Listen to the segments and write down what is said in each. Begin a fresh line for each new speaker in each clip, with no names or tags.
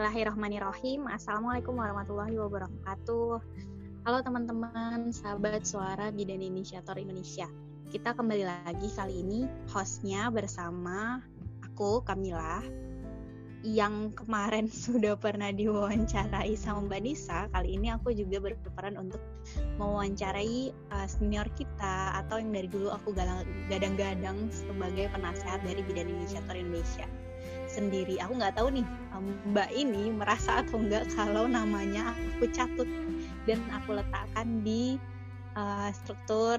Bismillahirrahmanirrahim. Assalamualaikum warahmatullahi wabarakatuh. Halo teman-teman, sahabat suara bidan inisiator Indonesia. Kita kembali lagi kali ini hostnya bersama aku Kamila yang kemarin sudah pernah diwawancarai sama Mbak Nisa. Kali ini aku juga berperan untuk mewawancarai uh, senior kita atau yang dari dulu aku gadang-gadang sebagai penasehat dari bidan inisiator Indonesia sendiri. Aku nggak tahu nih Mbak ini merasa atau enggak kalau namanya aku catut dan aku letakkan di uh, struktur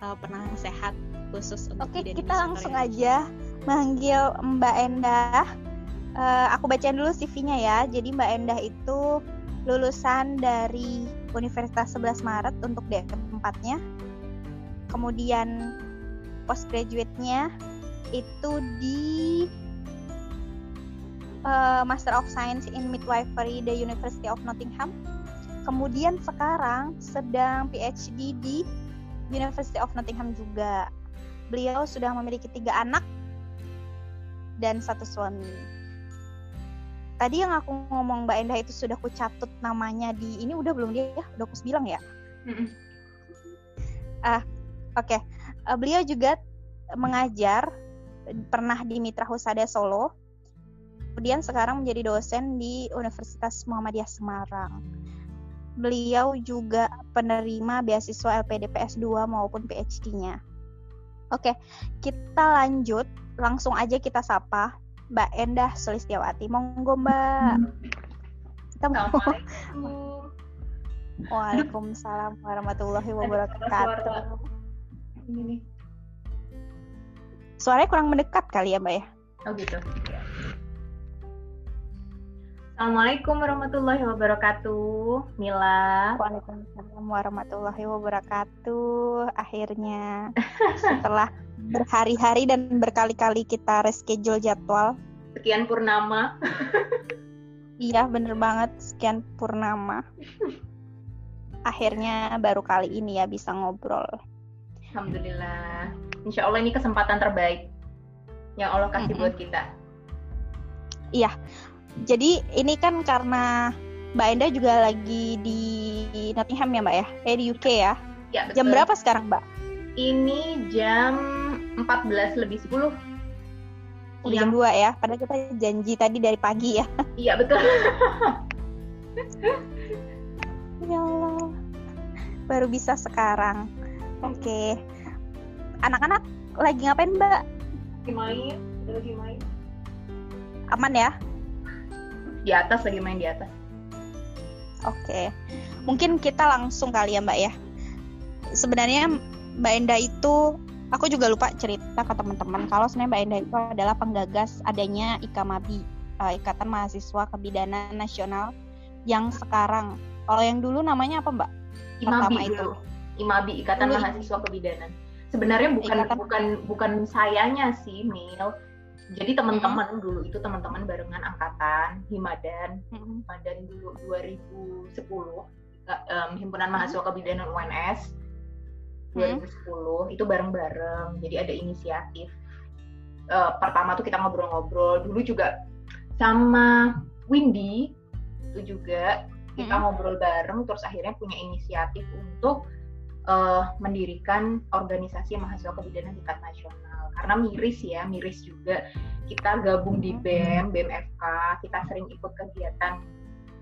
uh, penasehat khusus untuk
Oke, kita langsung aja manggil Mbak Endah. Uh, aku bacain dulu CV-nya ya. Jadi Mbak Endah itu lulusan dari Universitas 11 Maret untuk DM4-nya. Kemudian postgraduate-nya itu di uh, Master of Science in Midwifery the University of Nottingham. Kemudian sekarang sedang PhD di University of Nottingham juga. Beliau sudah memiliki tiga anak dan satu suami. Tadi yang aku ngomong Mbak Endah itu sudah ku catut namanya di ini udah belum dia ya? Udah aku bilang ya? Ah, oke. Okay. Uh, eh, beliau juga mengajar pernah di Mitra Husada Solo kemudian sekarang menjadi dosen di Universitas Muhammadiyah Semarang. Beliau juga penerima beasiswa LPDP S2 maupun PhD-nya. Oke, kita lanjut. Langsung aja kita sapa Mbak Endah Sulistiawati. Monggo Mbak. Kita mau Waalaikumsalam warahmatullahi wabarakatuh. Ini nih. Suaranya kurang mendekat kali ya, Mbak ya?
Oh gitu. Assalamualaikum warahmatullahi wabarakatuh, Mila.
Waalaikumsalam warahmatullahi wabarakatuh. Akhirnya setelah berhari-hari dan berkali-kali kita reschedule jadwal.
Sekian purnama.
iya, bener banget. Sekian purnama. Akhirnya baru kali ini ya bisa ngobrol.
Alhamdulillah. Insya Allah ini kesempatan terbaik yang Allah kasih mm -hmm. buat kita.
Iya, jadi ini kan karena Mbak Enda juga lagi di Nottingham ya Mbak ya? Eh di UK ya? Ya betul. Jam berapa sekarang Mbak?
Ini jam 14 lebih 10.
Udah jam 2 ya? Padahal kita janji tadi dari pagi ya?
Iya betul.
ya Allah. Baru bisa sekarang. Oke. Okay. Anak-anak lagi ngapain Mbak?
Lagi main. Lagi main.
Aman ya?
Di atas lagi main di atas.
Oke. Mungkin kita langsung kali ya mbak ya. Sebenarnya mbak Enda itu aku juga lupa cerita ke teman-teman kalau sebenarnya mbak Enda itu adalah penggagas adanya IKMABI uh, Ikatan Mahasiswa Kebidanan Nasional yang sekarang. Kalau yang dulu namanya apa mbak?
IMABI itu. IMABI Ikatan dulu, Mahasiswa Kebidanan. Sebenarnya bukan Ikatan... bukan bukan sayanya sih Mil jadi teman-teman hmm. dulu itu teman-teman barengan angkatan Himadan hmm. Himadan dulu 2010 um, himpunan mahasiswa kebidanan UNS 2010 hmm. itu bareng-bareng jadi ada inisiatif uh, pertama tuh kita ngobrol-ngobrol dulu juga sama Windy itu juga kita hmm. ngobrol bareng terus akhirnya punya inisiatif untuk uh, mendirikan organisasi mahasiswa kebidanan tingkat nasional. Karena miris ya miris juga. Kita gabung di BEM BEM-FK kita sering ikut kegiatan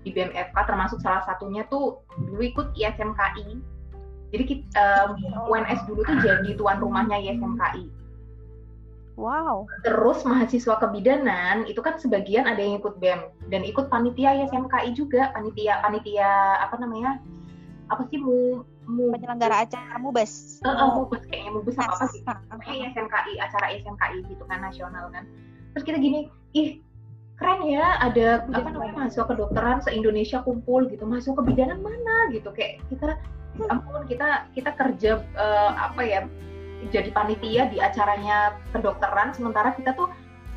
di BEM-FK termasuk salah satunya tuh dulu ikut ISMKI jadi kita, uh, UNS dulu tuh jadi tuan rumahnya ISMKI
Wow.
Terus mahasiswa kebidanan itu kan sebagian ada yang ikut BEM. Dan ikut panitia ISMKI juga, panitia panitia apa namanya? Apa sih mu
penyelenggara acara mubes
uh, uh, mubes kayaknya mubes sama apa sih? Kayak SMKI acara SMKI gitu kan nasional kan. Terus kita gini ih keren ya ada apa namanya mahasiswa kedokteran se Indonesia kumpul gitu. Mahasiswa kebidanan mana gitu? Kayak kita ya ampun kita kita kerja uh, apa ya jadi panitia di acaranya kedokteran sementara kita tuh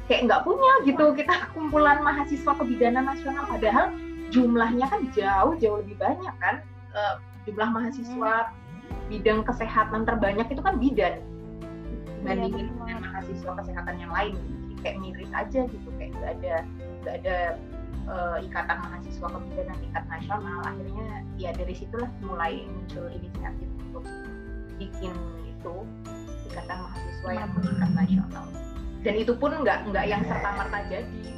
kayak nggak punya gitu. Kita kumpulan mahasiswa kebidanan nasional padahal jumlahnya kan jauh jauh lebih banyak kan uh, jumlah mahasiswa bidang kesehatan terbanyak itu kan bidan dibandingin iya, dengan mahasiswa kesehatan yang lain. Kayak miris aja gitu kayak nggak ada nggak ada uh, ikatan mahasiswa kebidanan tingkat nasional. Akhirnya ya dari situlah mulai muncul inisiatif untuk bikin itu ikatan mahasiswa yang tingkat nasional. Dan itu pun nggak nggak yang serta merta jadi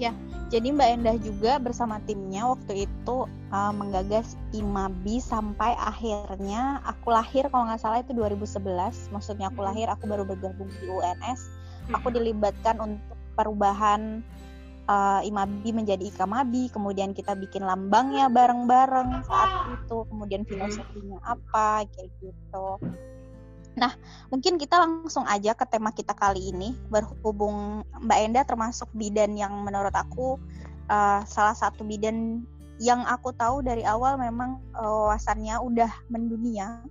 ya jadi Mbak Endah juga bersama timnya waktu itu uh, menggagas IMABI sampai akhirnya aku lahir kalau nggak salah itu 2011 maksudnya aku lahir aku baru bergabung di UNS aku dilibatkan untuk perubahan uh, Imabi menjadi Ikamabi, kemudian kita bikin lambangnya bareng-bareng saat itu, kemudian filosofinya apa, kayak gitu. Nah, mungkin kita langsung aja ke tema kita kali ini, berhubung Mbak Enda termasuk bidan yang menurut aku uh, salah satu bidan yang aku tahu dari awal memang uh, wawasannya udah mendunia,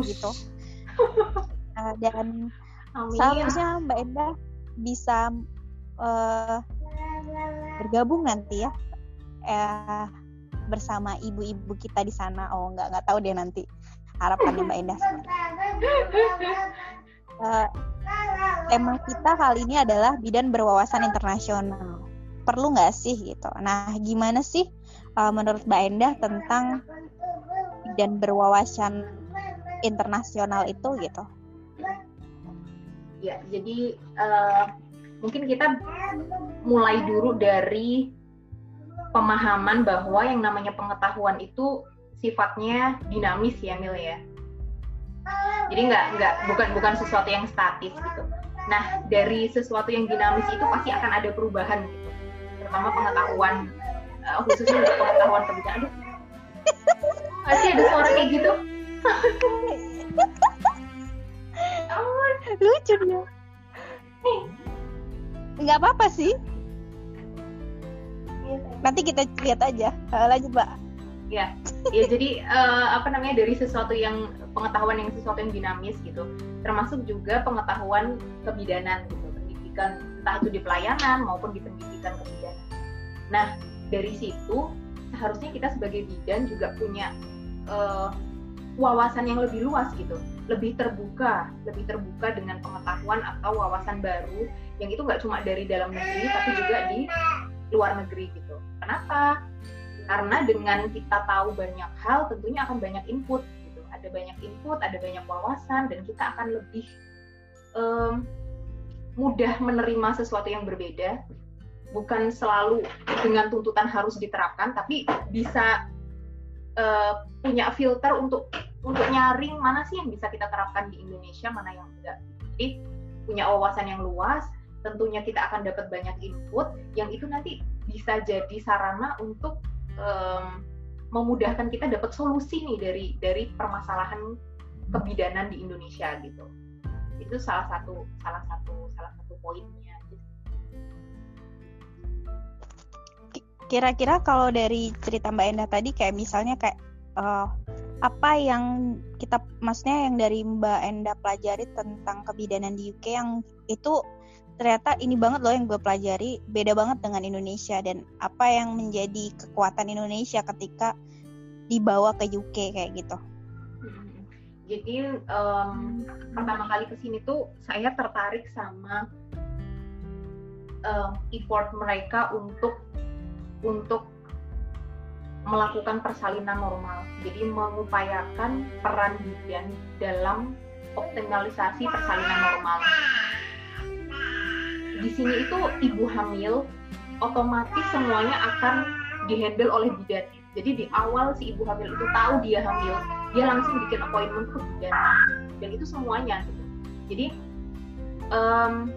gitu. Uh, dan Amin. seharusnya Mbak Enda bisa uh, bergabung nanti ya eh, bersama ibu-ibu kita di sana. Oh nggak nggak tahu deh nanti harapannya Mbak Endah. Uh, tema kita kali ini adalah bidan berwawasan internasional. Perlu nggak sih gitu? Nah, gimana sih uh, menurut Mbak Endah tentang bidan berwawasan internasional itu gitu?
Ya, jadi uh, mungkin kita mulai dulu dari pemahaman bahwa yang namanya pengetahuan itu sifatnya dinamis ya Mil ya. Jadi nggak nggak bukan bukan sesuatu yang statis gitu. Nah dari sesuatu yang dinamis itu pasti akan ada perubahan gitu. Terutama pengetahuan uh, khususnya untuk pengetahuan kebijakan. Aduh, pasti ada suara kayak gitu.
Lucu dia nggak apa-apa sih nanti kita lihat aja lanjut mbak
ya ya jadi uh, apa namanya dari sesuatu yang pengetahuan yang sesuatu yang dinamis gitu termasuk juga pengetahuan kebidanan gitu pendidikan entah itu di pelayanan maupun di pendidikan kebidanan nah dari situ seharusnya kita sebagai bidan juga punya uh, wawasan yang lebih luas gitu lebih terbuka lebih terbuka dengan pengetahuan atau wawasan baru yang itu nggak cuma dari dalam negeri tapi juga di luar negeri gitu. Kenapa? Karena dengan kita tahu banyak hal tentunya akan banyak input gitu. Ada banyak input, ada banyak wawasan dan kita akan lebih um, mudah menerima sesuatu yang berbeda. Bukan selalu dengan tuntutan harus diterapkan, tapi bisa uh, punya filter untuk untuk nyaring mana sih yang bisa kita terapkan di Indonesia, mana yang enggak. Jadi punya wawasan yang luas, tentunya kita akan dapat banyak input yang itu nanti bisa jadi sarana untuk um, memudahkan kita dapat solusi nih dari dari permasalahan kebidanan di Indonesia gitu. Itu salah satu salah satu salah satu poinnya.
Kira-kira kalau dari cerita Mbak Endah tadi kayak misalnya kayak uh, apa yang kita maksudnya yang dari Mbak Enda pelajari tentang kebidanan di UK yang itu ternyata ini banget loh yang gue pelajari beda banget dengan Indonesia dan apa yang menjadi kekuatan Indonesia ketika dibawa ke UK kayak gitu.
Jadi um, pertama kali ke sini tuh saya tertarik sama um, effort mereka untuk untuk melakukan persalinan normal. Jadi mengupayakan peran bidan dalam optimalisasi persalinan normal di sini itu ibu hamil otomatis semuanya akan dihandle oleh bidan. Jadi di awal si ibu hamil itu tahu dia hamil, dia langsung bikin appointment ke bidan. Dan itu semuanya gitu. Jadi um,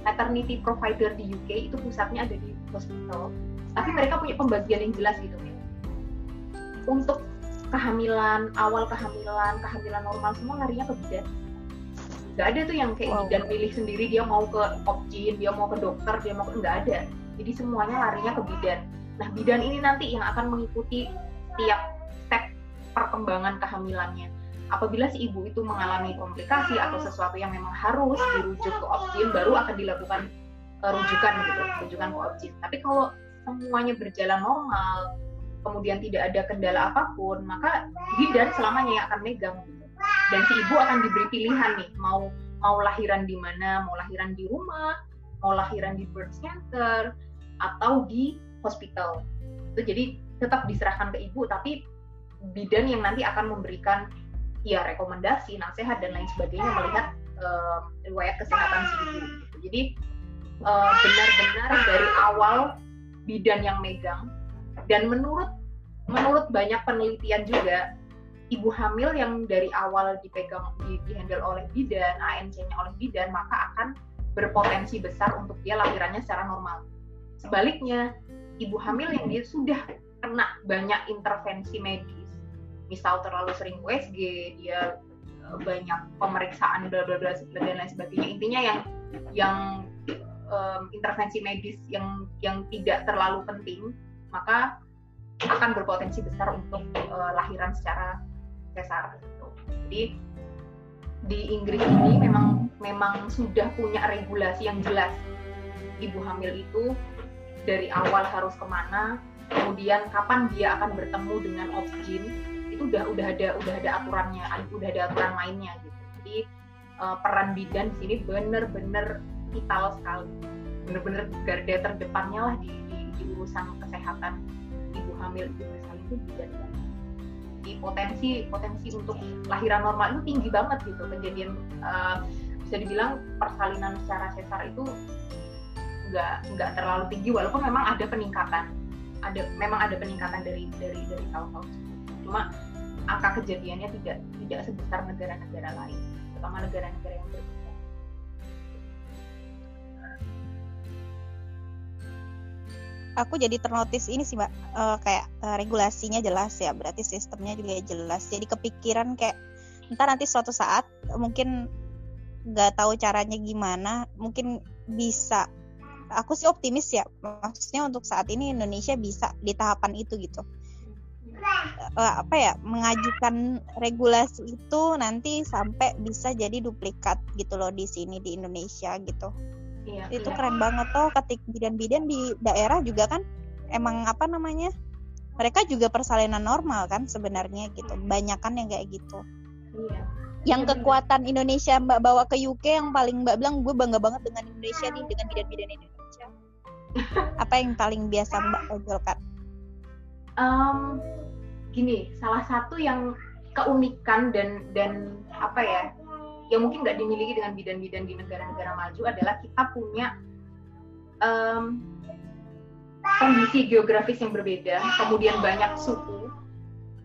maternity provider di UK itu pusatnya ada di hospital, tapi mereka punya pembagian yang jelas gitu. Untuk kehamilan, awal kehamilan, kehamilan normal semua larinya ke bidan nggak ada tuh yang kayak wow. dan pilih sendiri dia mau ke opjin dia mau ke dokter dia mau ke nggak ada. Jadi semuanya larinya ke bidan. Nah bidan ini nanti yang akan mengikuti tiap step perkembangan kehamilannya. Apabila si ibu itu mengalami komplikasi atau sesuatu yang memang harus dirujuk ke opjin baru akan dilakukan uh, rujukan gitu rujukan ke opjin tapi kalau semuanya berjalan normal kemudian tidak ada kendala apa pun maka bidan selamanya yang akan megang. gitu dan si ibu akan diberi pilihan nih mau mau lahiran di mana mau lahiran di rumah mau lahiran di birth center atau di hospital. Itu jadi tetap diserahkan ke ibu, tapi bidan yang nanti akan memberikan ya rekomendasi, nasihat dan lain sebagainya melihat uh, riwayat kesehatan si ibu. Gitu. Jadi benar-benar uh, dari awal bidan yang megang dan menurut menurut banyak penelitian juga ibu hamil yang dari awal dipegang di, dihandle oleh bidan, ANC-nya oleh bidan, maka akan berpotensi besar untuk dia lahirannya secara normal. Sebaliknya, ibu hamil yang dia sudah kena banyak intervensi medis, misal terlalu sering USG, dia eh, banyak pemeriksaan bla bla bla dan lain sebagainya. Intinya yang yang um, intervensi medis yang yang tidak terlalu penting, maka akan berpotensi besar untuk uh, lahiran secara sesar gitu. Jadi di Inggris ini memang memang sudah punya regulasi yang jelas. Ibu hamil itu dari awal harus ke mana, kemudian kapan dia akan bertemu dengan obsgyn itu udah udah ada udah ada aturannya, udah ada aturan mainnya gitu. Jadi uh, peran bidan di sini benar-benar vital sekali, benar-benar garda terdepannya lah di, di, di urusan kesehatan ibu hamil ibu bersalin itu bidan di potensi potensi untuk lahiran normal itu tinggi banget gitu kejadian uh, bisa dibilang persalinan secara sesar itu nggak nggak terlalu tinggi walaupun memang ada peningkatan ada memang ada peningkatan dari dari dari tahun-tahun cuma angka kejadiannya tidak tidak sebesar negara-negara lain terutama negara-negara yang berbeda
aku jadi ternotis ini sih mbak. Uh, kayak uh, regulasinya jelas ya berarti sistemnya juga jelas. Jadi kepikiran kayak ntar nanti suatu saat mungkin nggak tahu caranya gimana mungkin bisa. Aku sih optimis ya maksudnya untuk saat ini Indonesia bisa di tahapan itu gitu. Uh, apa ya mengajukan regulasi itu nanti sampai bisa jadi duplikat gitu loh di sini di Indonesia gitu Iya, itu iya. keren banget tuh ketik bidan-bidan di daerah juga kan emang apa namanya mereka juga persalinan normal kan sebenarnya gitu banyak kan yang kayak gitu. Iya. yang iya, kekuatan Indonesia mbak bawa ke UK yang paling mbak bilang gue bangga banget dengan Indonesia nih dengan bidan-bidan Indonesia. Apa yang paling biasa mbak tonjolkan
um, gini salah satu yang keunikan dan dan apa ya yang mungkin nggak dimiliki dengan bidan-bidan di negara-negara maju adalah kita punya um, kondisi geografis yang berbeda, kemudian banyak suku,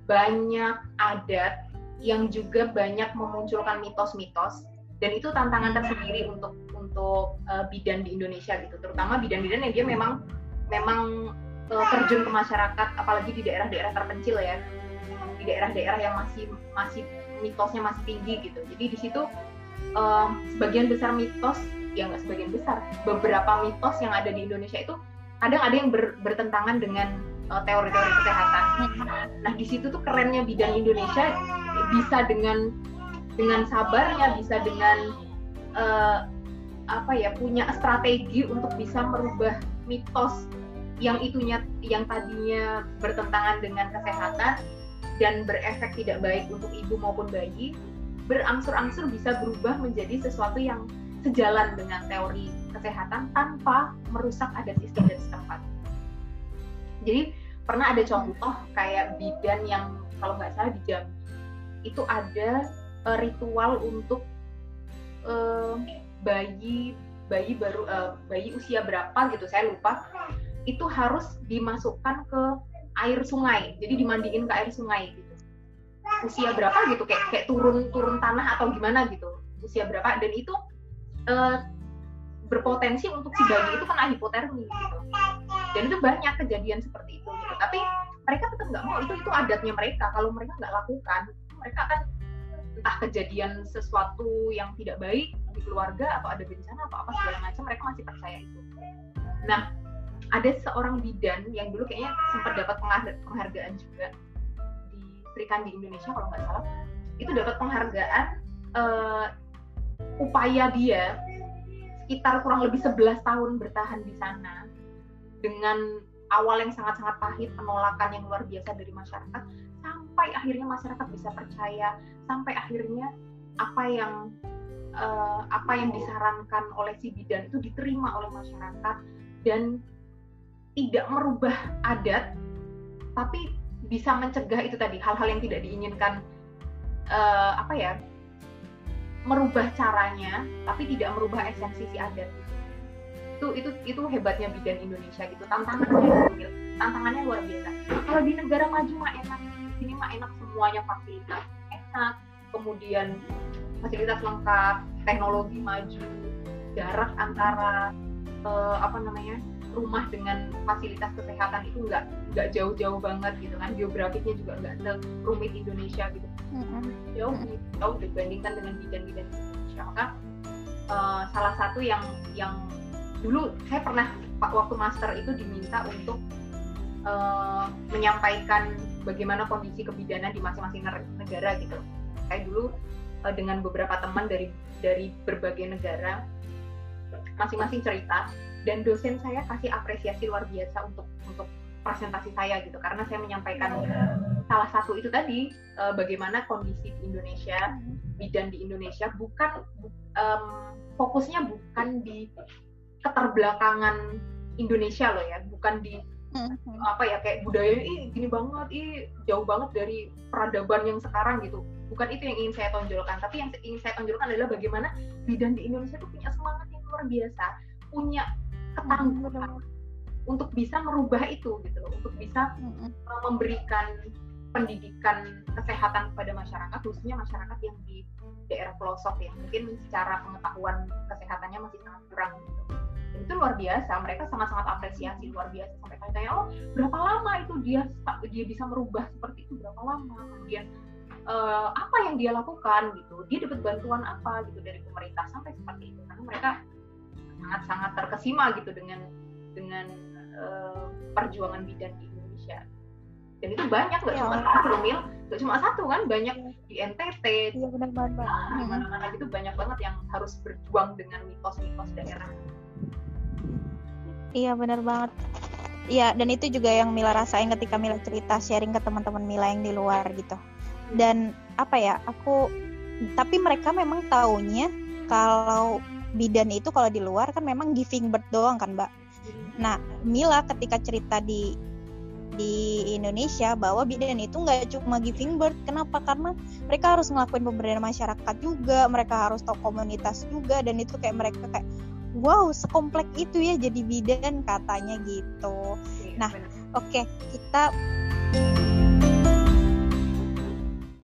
banyak adat yang juga banyak memunculkan mitos-mitos dan itu tantangan tersendiri untuk untuk uh, bidan di Indonesia gitu, terutama bidan-bidan yang dia memang memang uh, terjun ke masyarakat, apalagi di daerah-daerah terpencil ya, di daerah-daerah yang masih masih mitosnya masih tinggi gitu. Jadi di situ um, sebagian besar mitos ya nggak sebagian besar beberapa mitos yang ada di Indonesia itu kadang ada yang ber, bertentangan dengan uh, teori-teori kesehatan. Nah di situ tuh kerennya bidang Indonesia bisa dengan dengan sabarnya bisa dengan uh, apa ya punya strategi untuk bisa merubah mitos yang itunya yang tadinya bertentangan dengan kesehatan dan berefek tidak baik untuk ibu maupun bayi, berangsur-angsur bisa berubah menjadi sesuatu yang sejalan dengan teori kesehatan tanpa merusak adat istiadat setempat. Jadi pernah ada contoh kayak bidan yang kalau nggak salah di Jambi itu ada uh, ritual untuk uh, bayi bayi baru uh, bayi usia berapa gitu saya lupa itu harus dimasukkan ke air sungai. Jadi dimandiin ke air sungai gitu. Usia berapa gitu? Kayak kayak turun turun tanah atau gimana gitu. Usia berapa? Dan itu uh, berpotensi untuk si bayi itu kena hipotermi gitu. Dan itu banyak kejadian seperti itu gitu. Tapi mereka tetap nggak mau. Itu itu adatnya mereka. Kalau mereka nggak lakukan mereka akan entah kejadian sesuatu yang tidak baik di keluarga atau ada bencana atau apa segala macam mereka masih percaya itu. Nah ada seorang bidan yang dulu kayaknya sempat dapat penghargaan juga di Indonesia kalau nggak salah. Itu dapat penghargaan uh, upaya dia sekitar kurang lebih 11 tahun bertahan di sana dengan awal yang sangat-sangat pahit penolakan yang luar biasa dari masyarakat sampai akhirnya masyarakat bisa percaya sampai akhirnya apa yang uh, apa yang disarankan oleh si bidan itu diterima oleh masyarakat dan tidak merubah adat tapi bisa mencegah itu tadi hal-hal yang tidak diinginkan uh, apa ya merubah caranya tapi tidak merubah esensi si adat. Itu itu itu hebatnya bidan Indonesia gitu. Tantangannya tantangannya luar biasa. Kalau di negara maju mah enak. Sini mah enak semuanya fasilitas enak kemudian fasilitas lengkap teknologi maju jarak antara uh, apa namanya rumah dengan fasilitas kesehatan itu nggak nggak jauh-jauh banget gitu kan. Geografisnya juga nggak serumit Indonesia gitu. Jauh jauh dibandingkan dengan bidan-bidan Indonesia. Maka uh, salah satu yang yang dulu saya pernah waktu master itu diminta untuk uh, menyampaikan bagaimana kondisi kebidanan di masing-masing negara gitu. Saya dulu uh, dengan beberapa teman dari dari berbagai negara masing-masing cerita dan dosen saya kasih apresiasi luar biasa untuk untuk presentasi saya gitu karena saya menyampaikan salah satu itu tadi uh, bagaimana kondisi di Indonesia bidan di Indonesia bukan um, fokusnya bukan di keterbelakangan Indonesia loh ya bukan di mm-hmm. apa ya kayak budaya ini gini banget ih jauh banget dari peradaban yang sekarang gitu bukan itu yang ingin saya tonjolkan tapi yang ingin saya tonjolkan adalah bagaimana bidan di Indonesia itu punya semangat yang luar biasa punya ketangguhan untuk bisa merubah itu gitu loh untuk bisa mm-hmm. memberikan pendidikan kesehatan kepada masyarakat khususnya masyarakat yang di daerah pelosok yang mungkin secara pengetahuan kesehatannya masih sangat kurang gitu. Dan itu luar biasa, mereka sangat-sangat apresiasi luar biasa. Sampai tanya oh berapa lama itu dia dia bisa merubah seperti itu? Berapa lama? Kemudian uh, apa yang dia lakukan? gitu. Dia dapat bantuan apa? gitu dari pemerintah sampai seperti itu. Karena mereka sangat-sangat terkesima gitu dengan dengan uh, perjuangan bidan di Indonesia. Dan itu banyak nggak ya, cuma satu mil. Nggak cuma satu kan banyak di NTT
iya benar banget
di mana-mana gitu banyak banget yang harus berjuang dengan mitos-mitos daerah.
Iya benar banget. Iya, dan itu juga yang Mila rasain ketika Mila cerita sharing ke teman-teman Mila yang di luar gitu. Dan apa ya, aku tapi mereka memang taunya kalau bidan itu kalau di luar kan memang giving birth doang kan mbak. Nah Mila ketika cerita di di Indonesia bahwa bidan itu nggak cuma giving birth kenapa? Karena mereka harus ngelakuin pemberdayaan masyarakat juga mereka harus tahu komunitas juga dan itu kayak mereka kayak wow sekomplek itu ya jadi bidan katanya gitu. Iya, nah oke okay, kita